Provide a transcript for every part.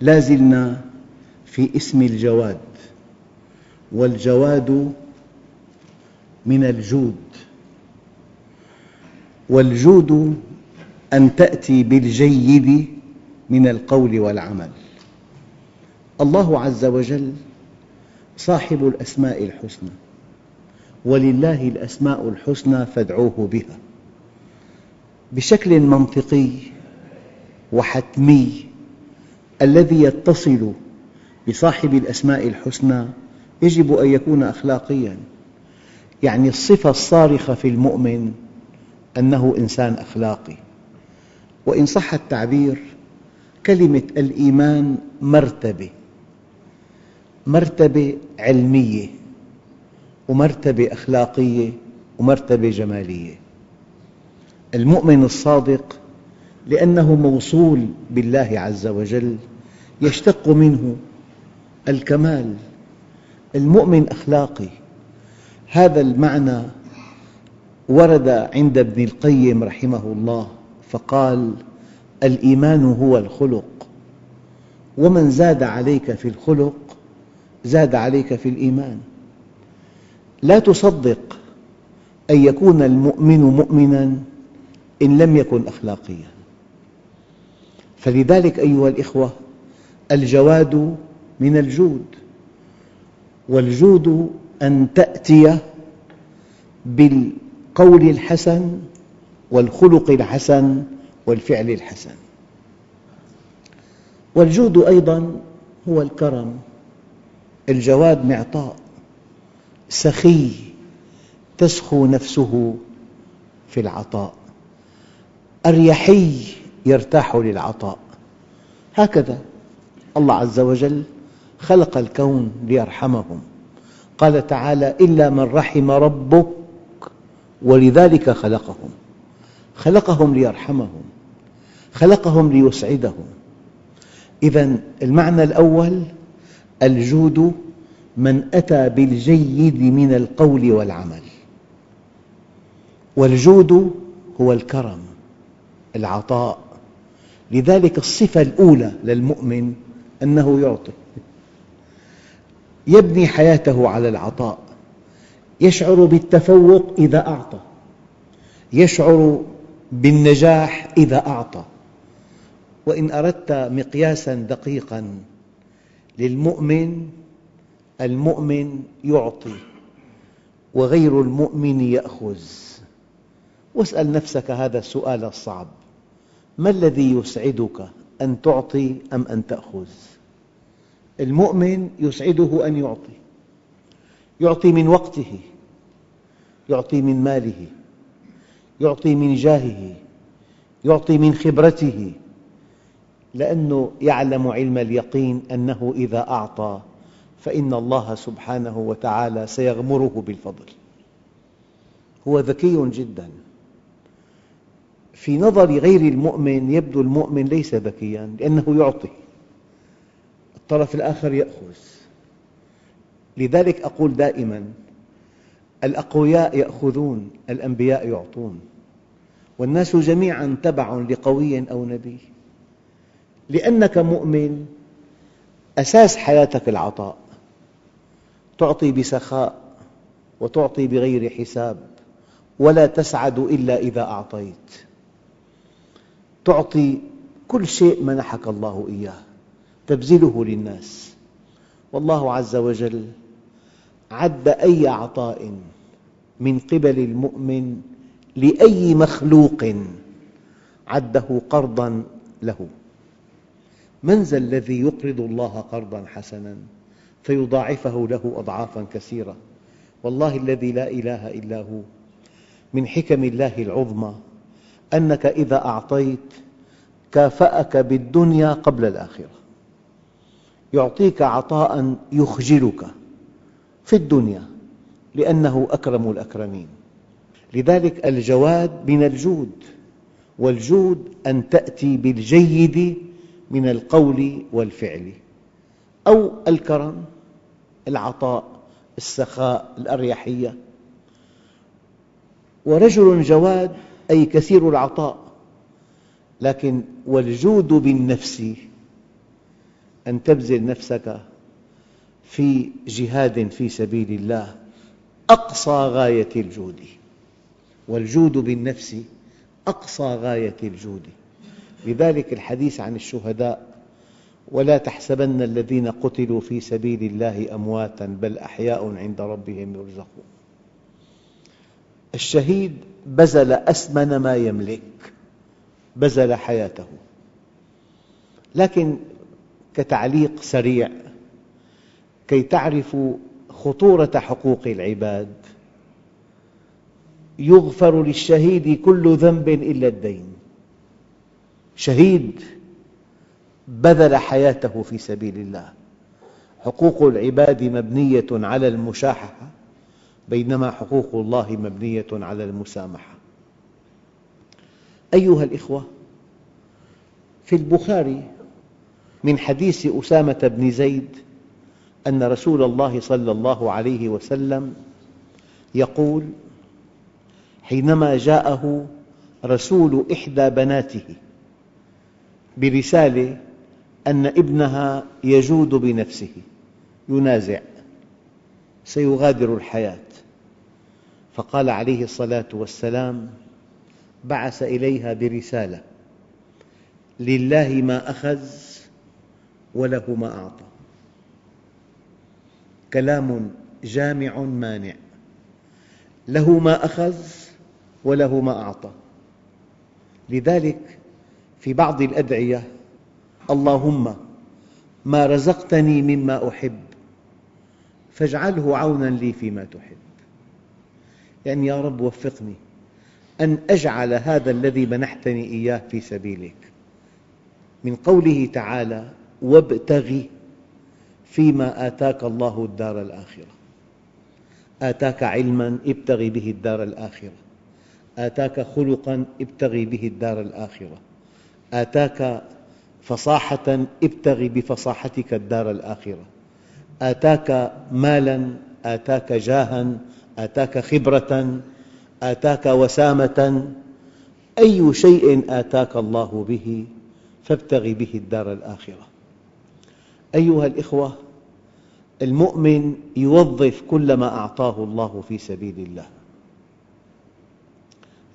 لا زلنا في اسم الجواد والجواد من الجود والجود أن تأتي بالجيد من القول والعمل. الله عز وجل صاحب الأسماء الحسنى ولله الأسماء الحسنى فادعوه بها بشكل منطقي وحتمي. الذي يتصل بصاحب الأسماء الحسنى يجب أن يكون أخلاقياً. يعني الصفة الصارخة في المؤمن أنه إنسان أخلاقي. وإن صح التعبير كلمة الإيمان مرتبة. مرتبة علمية ومرتبة أخلاقية ومرتبة جمالية. المؤمن الصادق لأنه موصول بالله عز وجل يشتق منه الكمال المؤمن أخلاقي. هذا المعنى ورد عند ابن القيم رحمه الله فقال الإيمان هو الخلق. ومن زاد عليك في الخلق زاد عليك في الإيمان. لا تصدق أن يكون المؤمن مؤمناً إن لم يكن أخلاقياً. فلذلك أيها الإخوة الجواد من الجود والجود أن تأتي بالقول الحسن والخلق الحسن والفعل الحسن. والجود أيضا هو الكرم الجواد معطاء سخي تسخو نفسه في العطاء أريحي يرتاح للعطاء. هكذا الله عز وجل خلق الكون ليرحمهم. قال تعالى إلا من رحم ربك ولذلك خلقهم. خلقهم ليرحمهم. خلقهم ليسعدهم. إذا المعنى الأول الجود من أتى بالجيد من القول والعمل. والجود هو الكرم العطاء. لذلك الصفة الأولى للمؤمن أنه يعطي. يبني حياته على العطاء. يشعر بالتفوق إذا أعطى. يشعر بالنجاح إذا أعطى. وإن أردت مقياساً دقيقاً للمؤمن المؤمن يعطي وغير المؤمن يأخذ. واسأل نفسك هذا السؤال الصعب. ما الذي يسعدك أن تعطي أم أن تأخذ؟ المؤمن يسعده أن يعطي يعطي من وقته يعطي من ماله يعطي من جاهه يعطي من خبرته لأنه يعلم علم اليقين أنه إذا أعطى فإن الله سبحانه وتعالى سيغمره بالفضل. هو ذكي جداً. في نظر غير المؤمن يبدو المؤمن ليس ذكياً لأنه يعطي. الطرف الآخر يأخذ. لذلك أقول دائماً الأقوياء يأخذون الأنبياء يعطون. والناس جميعاً تبع لقوي أو نبي. لأنك مؤمن أساس حياتك العطاء. تعطي بسخاء وتعطي بغير حساب ولا تسعد إلا إذا أعطيت. تعطي كل شيء منحك الله إياه. تبذله للناس. والله عز وجل عد أي عطاء من قبل المؤمن لأي مخلوق عده قرضا له. من ذا الذي يقرض الله قرضا حسنا فيضاعفه له أضعافا كثيرة؟ والله الذي لا إله إلا هو. من حكم الله العظمى أنك إذا أعطيت كافأك بالدنيا قبل الآخرة. يعطيك عطاء يخجلك في الدنيا لأنه أكرم الأكرمين. لذلك الجواد من الجود والجود أن تأتي بالجيد من القول والفعل أو الكرم العطاء السخاء الأريحية. ورجل جواد أي كثير العطاء لكن والجود بالنفس أن تبذل نفسك في جهاد في سبيل الله أقصى غاية الجود. والجود بالنفس أقصى غاية الجود. لذلك الحديث عن الشهداء ولا تحسبن الذين قتلوا في سبيل الله أمواتا بل أحياء عند ربهم يرزقون. الشهيد بذل أثمن ما يملك بذل حياته. لكن كتعليق سريع كي تعرفوا خطورة حقوق العباد. يغفر للشهيد كل ذنب إلا الدين. شهيد بذل حياته في سبيل الله. حقوق العباد مبنية على المشاحة بينما حقوق الله مبنية على المسامحة. أيها الأخوة في البخاري من حديث أسامة بن زيد أن رسول الله صلى الله عليه وسلم يقول حينما جاءه رسول إحدى بناته برسالة أن ابنها يجود بنفسه ينازع سيغادر الحياة فقال عليه الصلاة والسلام بعث إليها برسالة لله ما أخذ وله ما أعطى. كلام جامع مانع. له ما أخذ وله ما أعطى. لذلك في بعض الأدعية اللهم ما رزقتني مما أحب فاجعله عونا لي فيما تحب. يعني يا رب وفقني أن أجعل هذا الذي منحتني إياه في سبيلك. من قوله تعالى وابتغ فيما آتاك الله الدار الآخرة. آتاك علما ابتغ به الدار الآخرة. آتاك خلقا ابتغ به الدار الآخرة. آتاك فصاحة ابتغ بفصاحتك الدار الآخرة. آتاك مالا آتاك جاها آتاك خبرة آتاك وسامة. أي شيء آتاك الله به فابتغ به الدار الآخرة. أيها الأخوة المؤمن يوظف كل ما أعطاه الله في سبيل الله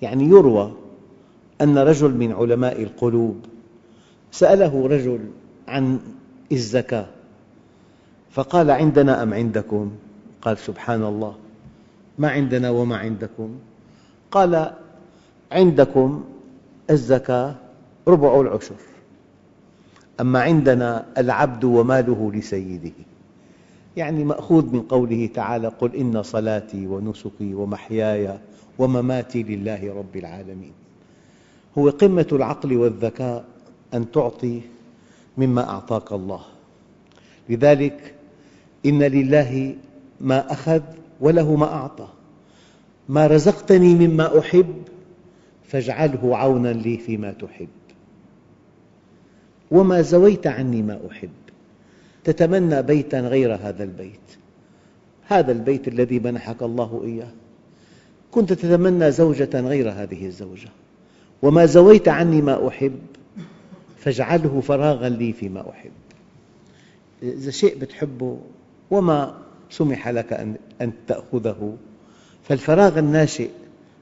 يعني يروى أن رجل من علماء القلوب سأله رجل عن الزكاة فقال عندنا أم عندكم؟ قال سبحان الله ما عندنا وما عندكم؟ قال عندكم الزكاة ربع العشر أما عندنا العبد وماله لسيده. يعني مأخوذ من قوله تعالى قل إن صلاتي ونسكي ومحياي ومماتي لله رب العالمين. هو قمة العقل والذكاء أن تعطي مما أعطاك الله. لذلك إن لله ما أخذ وله ما أعطى. ما رزقتني مما أحب فاجعله عونا لي فيما تحب. وما زويت عني ما أحب. تتمنى بيتا غير هذا البيت. هذا البيت الذي منحك الله إياه. كنت تتمنى زوجة غير هذه الزوجة. وما زويت عني ما أحب فاجعله فراغا لي فيما أحب. إذا شيء بتحبه وما سمح لك أن تأخذه فالفراغ الناشئ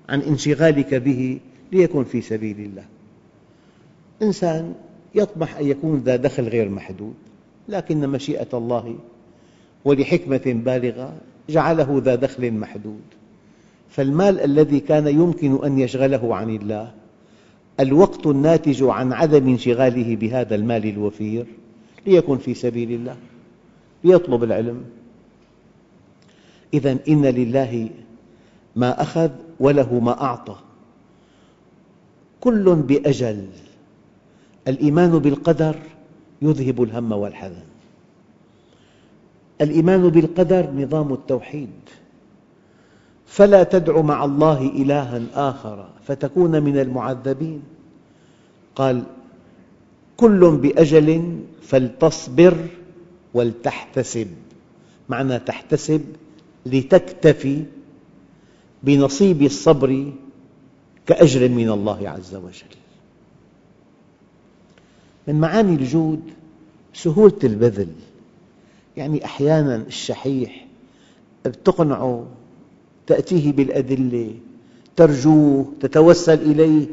عن انشغالك به ليكن في سبيل الله. إنسان يطمح أن يكون ذا دخل غير محدود. لكن مشيئة الله ولحكمة بالغة جعله ذا دخل محدود. فالمال الذي كان يمكن أن يشغله عن الله الوقت الناتج عن عدم انشغاله بهذا المال الوفير ليكن في سبيل الله ليطلب العلم. إذا إن لله ما أخذ وله ما أعطى. كل بأجل. الإيمان بالقدر يذهب الهم والحزن. الإيمان بالقدر نظام التوحيد. فلا تدع مع الله إلها آخر فتكون من المعذبين. قال كل بأجل فلتصبر ولتحتسب. معنى تحتسب لتكتفي بنصيب الصبر كأجر من الله عز وجل. من معاني الجود سهولة البذل. يعني أحياناً الشحيح تقنعه تأتيه بالأدلة ترجوه تتوسل إليه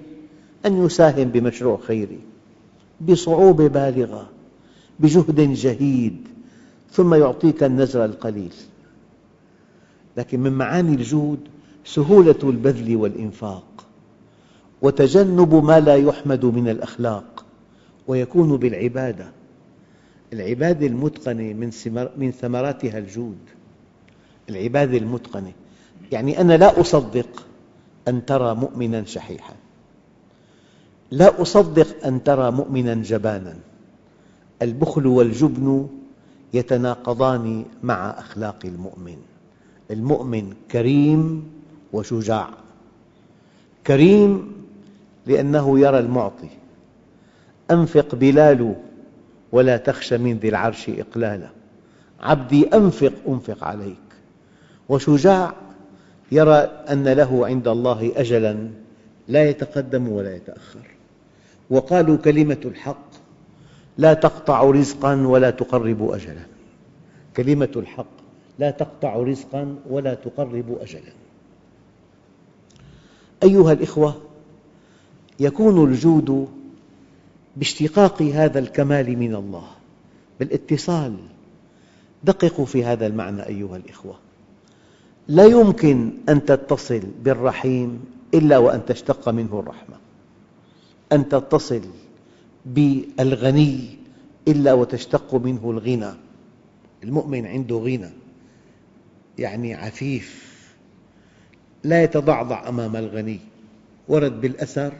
أن يساهم بمشروع خيري بصعوبة بالغة بجهد جهيد ثم يعطيك النزر القليل. لكن من معاني الجود سهولة البذل والإنفاق وتجنب ما لا يحمد من الأخلاق. ويكون بالعبادة. العبادة المتقنة من ثمراتها الجود. العبادة المتقنة يعني أنا لا أصدق أن ترى مؤمناً شحيحاً. لا أصدق أن ترى مؤمناً جباناً. البخل والجبن يتناقضان مع أخلاق المؤمن. المؤمن كريم وشجاع. كريم لأنه يرى المعطي. أنفق بلال ولا تخش من ذي العرش إقلالا. عبدي أنفق أنفق عليك. وشجاع يرى أن له عند الله أجلاً لا يتقدم ولا يتأخر. وقالوا كلمة الحق لا تقطع رزقاً ولا تقرب أجلاً. كلمة الحق لا تقطع رزقاً ولا تقرب أجلاً. أيها الأخوة يكون الجود باشتقاق هذا الكمال من الله بالاتصال. دققوا في هذا المعنى أيها الأخوة. لا يمكن أن تتصل بالرحيم إلا وأن تشتق منه الرحمة. أن تتصل بالغني إلا وتشتق منه الغنى. المؤمن عنده غنى يعني عفيف لا يتضعضع أمام الغني. ورد بالأثر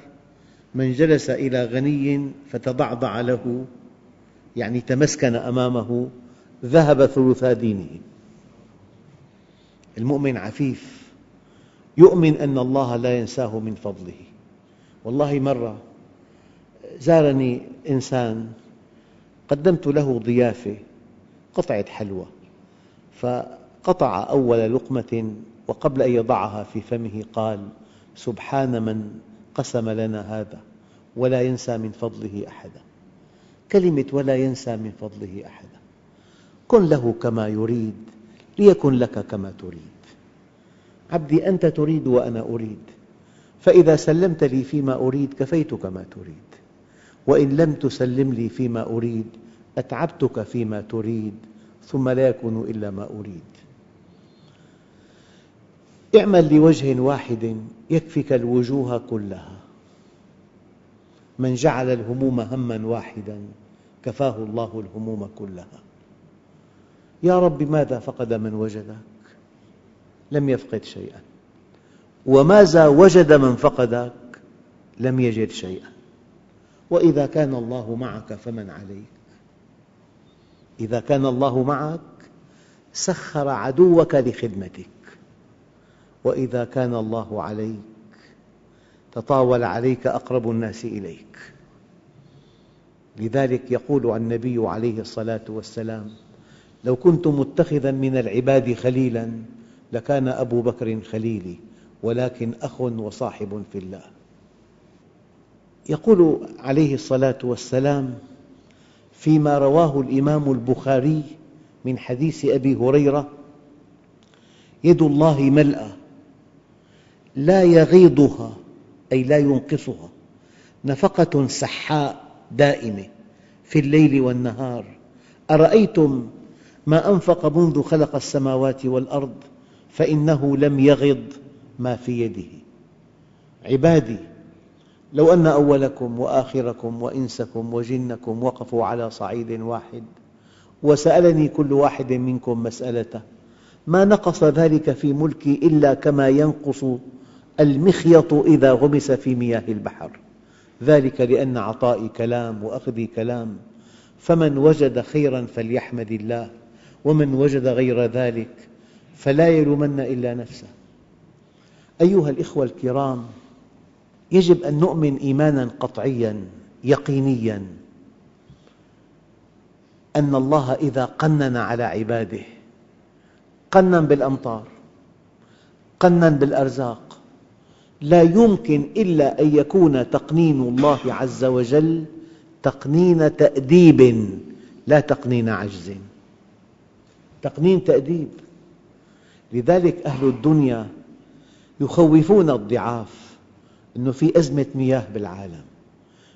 من جلس إلى غني فتضعضع له يعني تمسكن أمامه ذهب ثلثا دينه. المؤمن عفيف يؤمن أن الله لا ينساه من فضله. والله مرة زارني إنسان قدمت له ضيافة قطعة حلوى فقطع أول لقمة وقبل أن يضعها في فمه قال سبحان من قسم لنا هذا ولا ينسى من فضله أحدا. كلمة ولا ينسى من فضله أحدا. كن له كما يريد ليكن لك كما تريد. عبدي أنت تريد وأنا أريد. فإذا سلمت لي فيما أريد كفيتك ما تريد. وإن لم تسلم لي فيما أريد أتعبتك فيما تريد ثم لا يكون إلا ما أريد. اعمل لوجه واحد يكفك الوجوه كلها. من جعل الهموم هماً واحداً كفاه الله الهموم كلها. يا رب ماذا فقد من وجدك؟ لم يفقد شيئاً. وماذا وجد من فقدك؟ لم يجد شيئاً. وإذا كان الله معك فمن عليك؟ إذا كان الله معك سخر عدوك لخدمتك. وإذا كان الله عليك تطاول عليك أقرب الناس إليك. لذلك يقول النبي عليه الصلاة والسلام لو كنت متخذا من العباد خليلا لكان أبو بكر خليلي ولكن أخ وصاحب في الله. يقول عليه الصلاة والسلام فيما رواه الإمام البخاري من حديث أبي هريرة يد الله ملأى لا يغيضها أي لا ينقصها. نفقة سحاء دائمة في الليل والنهار. أرأيتم ما أنفق منذ خلق السماوات والأرض فإنه لم يغض ما في يده. عبادي لو أن أولكم وآخركم وإنسكم وجنكم وقفوا على صعيد واحد وسألني كل واحد منكم مسألة ما نقص ذلك في ملكي إلا كما ينقص المخيط إذا غمس في مياه البحر. ذلك لأن عطائي كلام وأخذي كلام. فمن وجد خيرا فليحمد الله ومن وجد غير ذلك فلا يلومن إلا نفسه. أيها الأخوة الكرام يجب أن نؤمن إيمانا قطعيا يقينيا. أن الله إذا قنن على عباده قنن بالأمطار قنن بالأرزاق لا يمكن إلا أن يكون تقنين الله عز وجل تقنين تأديب لا تقنين عجز. تقنين تأديب. لذلك أهل الدنيا يخوفون الضعاف أنه في أزمة مياه بالعالم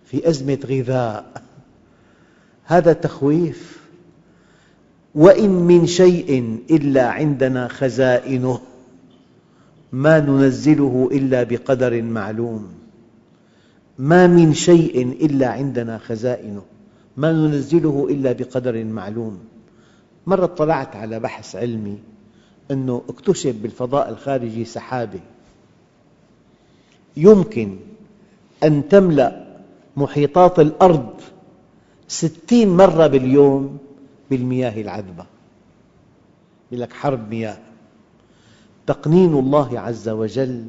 في أزمة غذاء. هذا تخويف. وإن من شيء إلا عندنا خزائنه. ما ننزله إلا بقدر معلوم. ما من شيء إلا عندنا خزائنه. ما ننزله إلا بقدر معلوم. مرة اطلعت على بحث علمي أنه اكتشف بالفضاء الخارجي سحابة. يمكن أن تملأ محيطات الأرض ستين مرة باليوم بالمياه العذبة. يقول لك حرب مياه. تقنين الله عز وجل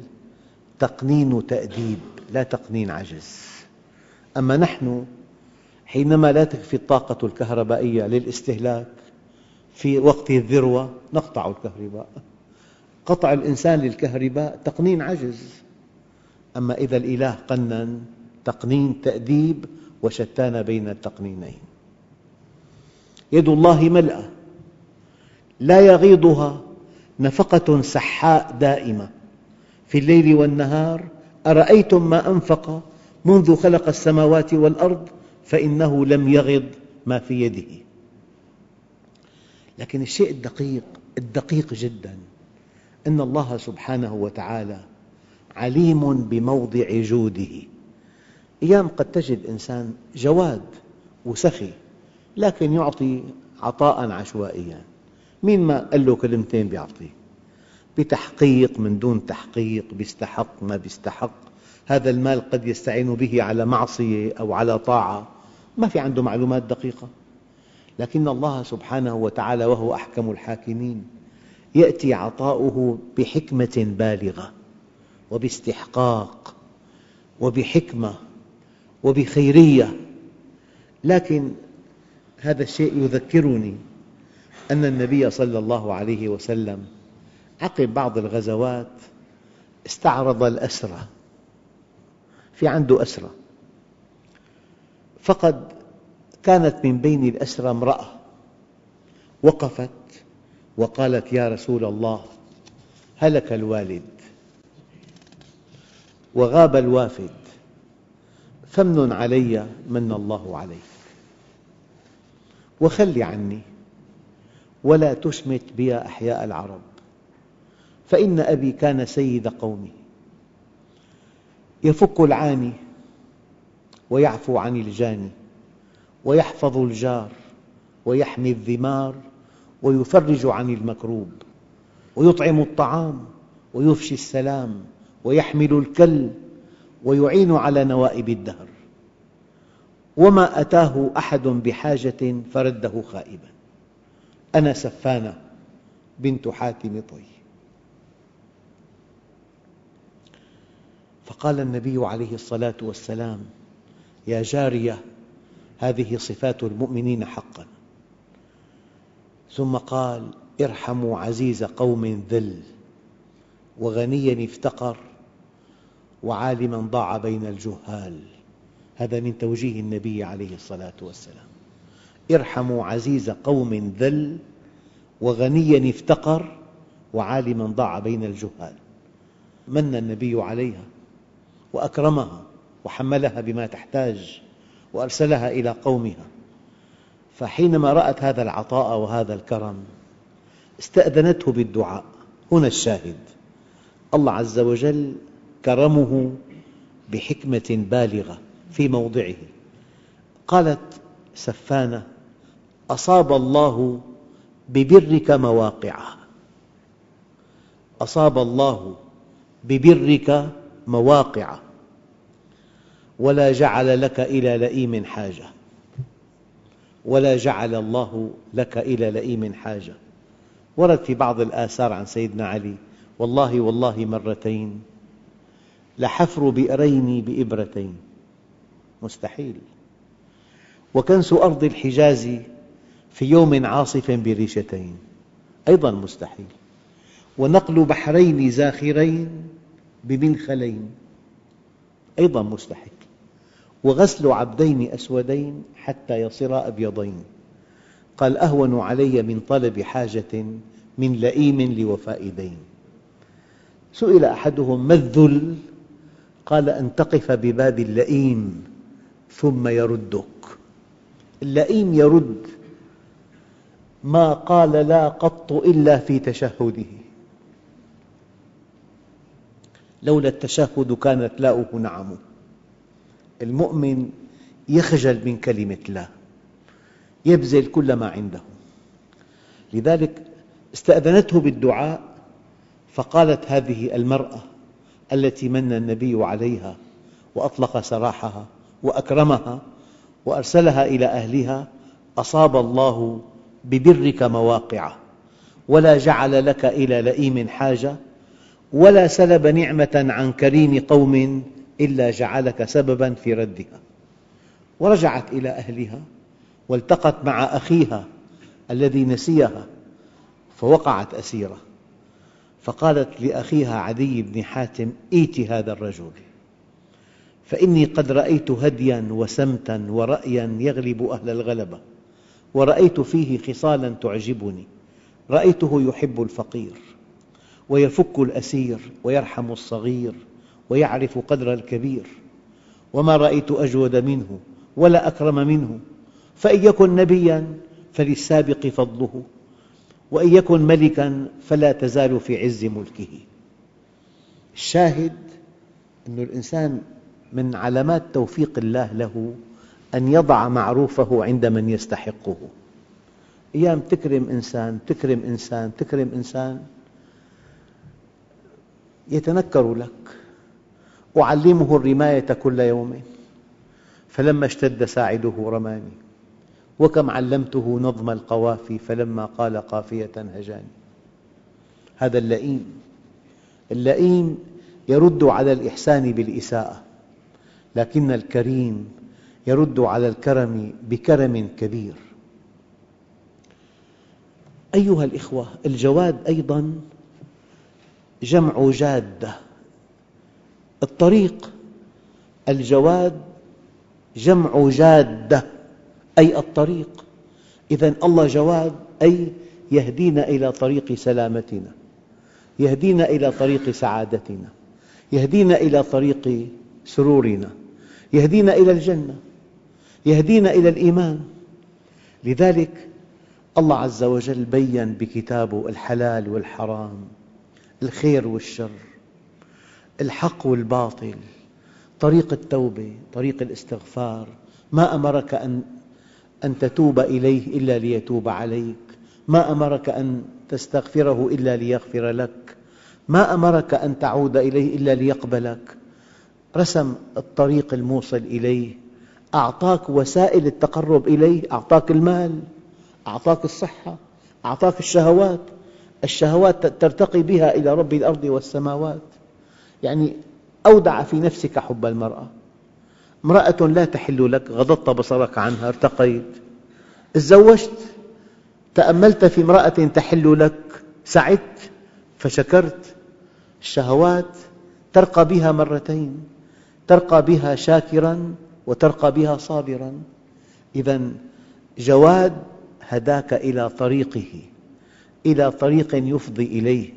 تقنين تأديب لا تقنين عجز. أما نحن حينما لا تكفي الطاقة الكهربائية للاستهلاك في وقت الذروة نقطع الكهرباء. قطع الإنسان للكهرباء تقنين عجز. أما إذا الإله قنن تقنين تأديب وشتان بين التقنينين. يد الله ملأى لا يغيضها نفقة سحاء دائمة. في الليل والنهار أرأيتم ما أنفق منذ خلق السماوات والأرض فإنه لم يغض ما في يده. لكن الشيء الدقيق الدقيق جدا أن الله سبحانه وتعالى عليم بموضع جوده. أيام قد تجد إنسان جواد وسخي لكن يعطي عطاء عشوائيا. مين ما قال له كلمتين بيعطيه. بتحقيق من دون تحقيق بيستحق ما بيستحق. هذا المال قد يستعين به على معصية أو على طاعة. ما في عنده معلومات دقيقة. لكن الله سبحانه وتعالى وهو أحكم الحاكمين. يأتي عطاؤه بحكمة بالغة وباستحقاق وبحكمة وبخيرية. لكن هذا الشيء يذكرني أن النبي صلى الله عليه وسلم عقب بعض الغزوات استعرض الأسرى في عنده أسرى فقد كانت من بين الأسرى امرأة وقفت وقالت يا رسول الله هلك الوالد وغاب الوافد فمن علي من الله عليك وخل عني. ولا تشمت بي أحياء العرب. فإن أبي كان سيد قومه. يفك العاني ويعفو عن الجاني ويحفظ الجار ويحمي الذمار ويفرج عن المكروب ويطعم الطعام ويفشي السلام ويحمل الكل ويعين على نوائب الدهر. وما أتاه أحد بحاجة فرده خائبا. أنا سفانة بنت حاتم طي. فقال النبي عليه الصلاة والسلام يا جارية هذه صفات المؤمنين حقا. ثم قال ارحموا عزيز قوم ذل وغنيا افتقر وعالما ضاع بين الجهال. هذا من توجيه النبي عليه الصلاة والسلام. ارحموا عزيز قوم ذل وغنيا افتقر وعالما ضاع بين الجهال. من النبي عليها وأكرمها وحملها بما تحتاج وأرسلها إلى قومها. فحينما رأت هذا العطاء وهذا الكرم استأذنته بالدعاء. هنا الشاهد. الله عز وجل كرمه بحكمة بالغة في موضعه. قالت سفانة أصاب الله ببرك مواقعها. أصاب الله ببرك مواقع ولا جعل لك إلى لئيم حاجة. ولا جعل الله لك إلى لئيم حاجة. ورد في بعض الآثار عن سيدنا علي والله والله مرتين لحفر بئرين بإبرتين. مستحيل. وكنس أرض الحجاز في يوم عاصف بريشتين. أيضا مستحيل. ونقل بحرين زاخرين بمنخلين. أيضا مستحيل. وغسل عبدين أسودين حتى يصيرا أبيضين. قال أهون علي من طلب حاجة من لئيم لوفاء دين. سئل أحدهم ما الذل؟ قال أن تقف بباب اللئيم ثم يردك. اللئيم يرد ما قال لا قط إلا في تشهده. لولا التشهد كانت لاؤه نعم. المؤمن يخجل من كلمة لا يبذل كل ما عنده. لذلك استأذنته بالدعاء فقالت هذه المرأة التي من النبي عليها وأطلق سراحها وأكرمها وأرسلها إلى أهلها أصاب الله ببرك مواقع ولا جعل لك إلى لئيم حاجة ولا سلب نعمة عن كريم قوم إلا جعلك سببا في ردها ورجعت إلى أهلها والتقت مع أخيها الذي نسيها فوقعت أسيرة. فقالت لأخيها عدي بن حاتم ائت هذا الرجل فإني قد رأيت هديا وسمتا ورأيا يغلب أهل الغلبة. ورأيت فيه خصالا تعجبني. رأيته يحب الفقير ويفك الأسير ويرحم الصغير ويعرف قدر الكبير. وما رأيت أجود منه ولا أكرم منه. فإن يكن نبيا فللسابق فضله وإن يكن ملكا فلا تزال في عز ملكه. الشاهد أن الإنسان من علامات توفيق الله له أن يضع معروفه عند من يستحقه. أيام تكرم إنسان تكرم إنسان تكرم إنسان يتنكر لك أعلمه الرماية كل يوم. فلما اشتد ساعده رماني وكم علمته نظم القوافي فلما قال قافية هجاني. هذا اللئيم اللئيم يرد على الإحسان بالإساءة لكن الكريم يرد على الكرم بكرم كبير. أيها الإخوة الجواد أيضا جمع جادة الطريق الجواد جمع جادة أي الطريق. إذا الله جواد أي يهدينا إلى طريق سلامتنا يهدينا إلى طريق سعادتنا يهدينا إلى طريق سرورنا يهدينا إلى الجنة. يهدينا إلى الإيمان. لذلك الله عز وجل بين بكتابه الحلال والحرام الخير والشر الحق والباطل طريق التوبة طريق الاستغفار. ما أمرك أن أن تتوب إليه إلا ليتوب عليك. ما أمرك أن تستغفره إلا ليغفر لك. ما أمرك أن تعود إليه إلا ليقبلك. رسم الطريق الموصل إليه. أعطاك وسائل التقرب إليه أعطاك المال أعطاك الصحة أعطاك الشهوات. الشهوات ترتقي بها إلى رب الأرض والسماوات. يعني أودع في نفسك حب المرأة. امرأة لا تحل لك غضضت بصرك عنها ارتقيت. تزوجت تأملت في امرأة تحل لك سعدت فشكرت. الشهوات ترقى بها مرتين ترقى بها شاكرا وترقى بها صابرا. إذا جواد هداك إلى طريقه إلى طريق يفضي إليه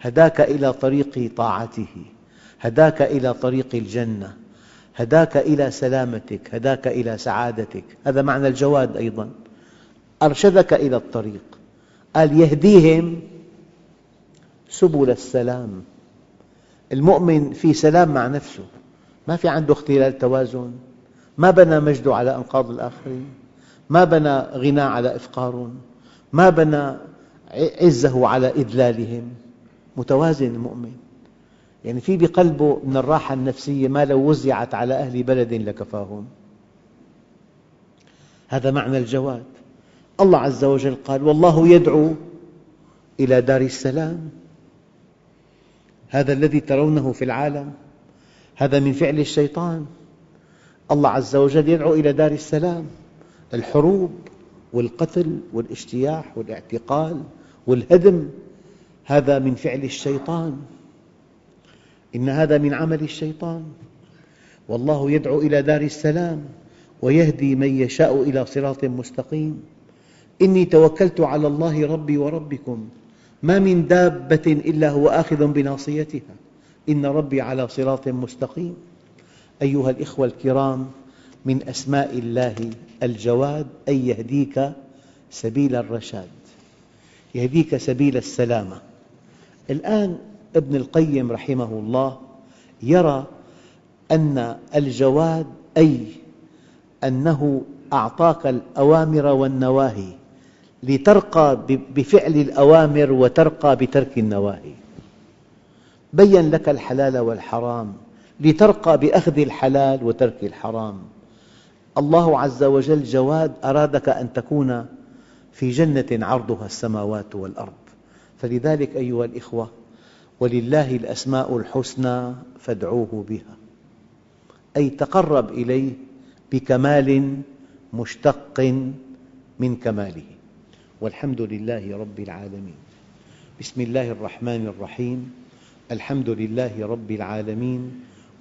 هداك إلى طريق طاعته هداك إلى طريق الجنة هداك إلى سلامتك هداك إلى سعادتك. هذا معنى الجواد أيضا. أرشدك إلى الطريق. قال يهديهم سبل السلام. المؤمن في سلام مع نفسه ما في عنده اختلال توازن. ما بنى مجده على أنقاض الآخرين؟ ما بنى غنى على إفقار ما بنى عزه على إذلالهم؟ متوازن المؤمن. يعني في بقلبه من الراحة النفسية ما لو وزعت على أهل بلد لكفاهم. هذا معنى الجواد. الله عز وجل قال والله يدعو إلى دار السلام. هذا الذي ترونه في العالم. هذا من فعل الشيطان. الله عز وجل يدعو إلى دار السلام. الحروب والقتل والاجتياح والاعتقال والهدم هذا من فعل الشيطان. إن هذا من عمل الشيطان. والله يدعو إلى دار السلام ويهدي من يشاء إلى صراط مستقيم. إني توكلت على الله ربي وربكم. ما من دابة إلا هو آخذ بناصيتها. إن ربي على صراط مستقيم. أيها الأخوة الكرام من أسماء الله الجواد أي يهديك سبيل الرشاد يهديك سبيل السلامة. الآن ابن القيم رحمه الله يرى أن الجواد أي أنه أعطاك الأوامر والنواهي لترقى بفعل الأوامر وترقى بترك النواهي. بين لك الحلال والحرام لترقى بأخذ الحلال وترك الحرام. الله عز وجل جواد أرادك أن تكون في جنة عرضها السماوات والأرض. فلذلك أيها الأخوة ولله الأسماء الحسنى فادعوه بها. أي تقرب إليه بكمال مشتق من كماله. والحمد لله رب العالمين. بسم الله الرحمن الرحيم. الحمد لله رب العالمين.